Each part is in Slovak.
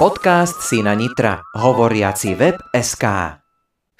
Podcast Sina Nitra. Hovoriaci web SK.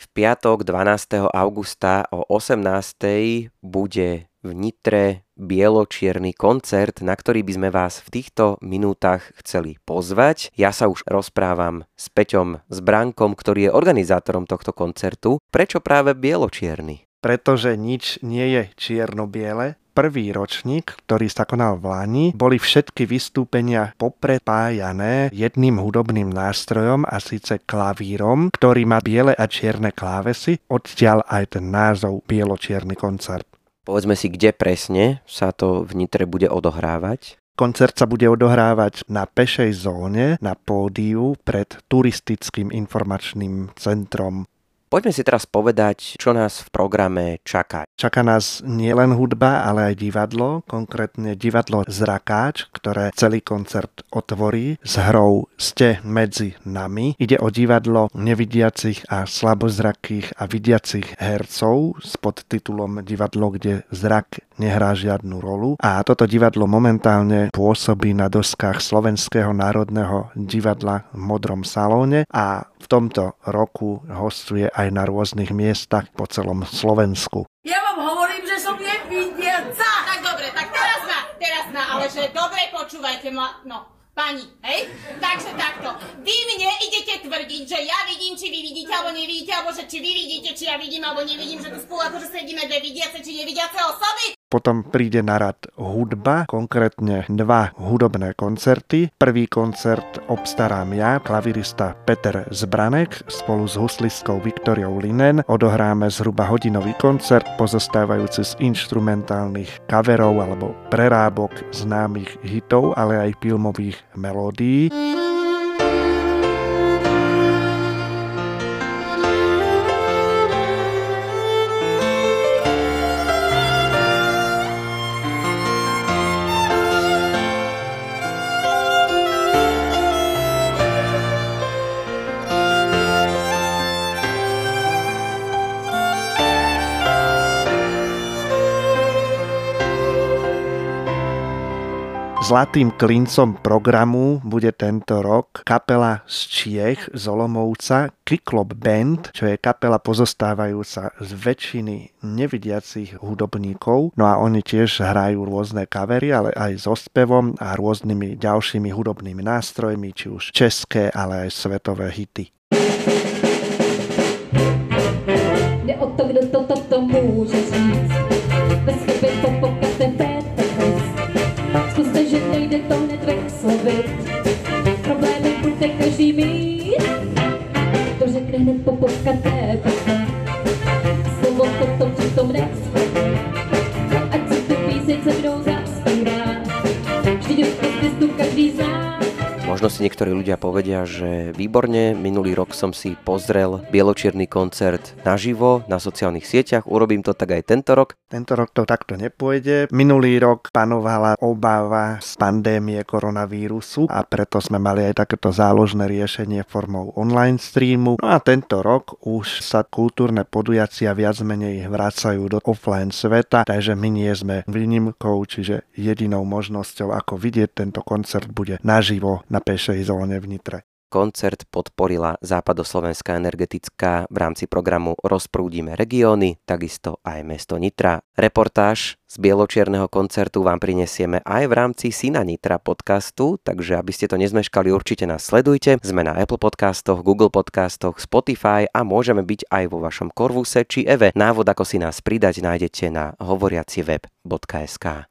V piatok 12. augusta o 18. bude v Nitre bieločierny koncert, na ktorý by sme vás v týchto minútach chceli pozvať. Ja sa už rozprávam s Peťom Zbránkom, ktorý je organizátorom tohto koncertu. Prečo práve bieločierny? Pretože nič nie je čierno-biele, prvý ročník, ktorý sa konal v Lani, boli všetky vystúpenia poprepájané jedným hudobným nástrojom a síce klavírom, ktorý má biele a čierne klávesy, odtiaľ aj ten názov Bielo-čierny koncert. Povedzme si, kde presne sa to v Nitre bude odohrávať. Koncert sa bude odohrávať na pešej zóne, na pódiu pred turistickým informačným centrom Poďme si teraz povedať, čo nás v programe čaká. Čaká nás nielen hudba, ale aj divadlo, konkrétne divadlo Zrakáč, ktoré celý koncert otvorí s hrou Ste medzi nami. Ide o divadlo nevidiacich a slabozrakých a vidiacich hercov s podtitulom Divadlo, kde zrak nehrá žiadnu rolu. A toto divadlo momentálne pôsobí na doskách Slovenského národného divadla v Modrom salóne a v tomto roku hostuje aj na rôznych miestach po celom Slovensku. Ja vám hovorím, že som nevidiaca. Tak dobre, tak teraz ma, teraz ma, ale že dobre počúvajte ma, no. Pani, hej? Takže takto. Vy mne idete tvrdiť, že ja vidím, či vy vidíte, alebo nevidíte, alebo že či vy vidíte, či ja vidím, alebo nevidím, že tu spolu akože sedíme dve vidiace, či nevidiace osoby? Potom príde na rad hudba, konkrétne dva hudobné koncerty. Prvý koncert obstarám ja, klavirista Peter Zbranek spolu s huslistkou Viktoriou Linen. Odohráme zhruba hodinový koncert pozostávajúci z instrumentálnych kaverov alebo prerábok známych hitov, ale aj filmových melódií. Zlatým klincom programu bude tento rok kapela z Čiech, z Olomovca, Kiklop Band, čo je kapela pozostávajúca z väčšiny nevidiacich hudobníkov. No a oni tiež hrajú rôzne kavery, ale aj so spevom a rôznymi ďalšími hudobnými nástrojmi, či už české, ale aj svetové hity. Jde o to, kdo to, to, to. Bez každý mít. To řekne hned po potkaté Slovo to, to přitom nechce. Ať si tu píseň se mnou Možno si niektorí ľudia povedia, že výborne, minulý rok som si pozrel bieločierny koncert naživo na sociálnych sieťach, urobím to tak aj tento rok. Tento rok to takto nepôjde. Minulý rok panovala obava z pandémie koronavírusu a preto sme mali aj takéto záložné riešenie formou online streamu. No a tento rok už sa kultúrne podujacia viac menej vracajú do offline sveta, takže my nie sme výnimkou, čiže jedinou možnosťou, ako vidieť tento koncert bude naživo na pešej zóne v Nitre. Koncert podporila Západoslovenská energetická v rámci programu Rozprúdime regióny, takisto aj mesto Nitra. Reportáž z bieločierneho koncertu vám prinesieme aj v rámci Sina Nitra podcastu, takže aby ste to nezmeškali, určite nás sledujte. Sme na Apple podcastoch, Google podcastoch, Spotify a môžeme byť aj vo vašom Korvuse či Eve. Návod, ako si nás pridať, nájdete na hovoriaciweb.sk.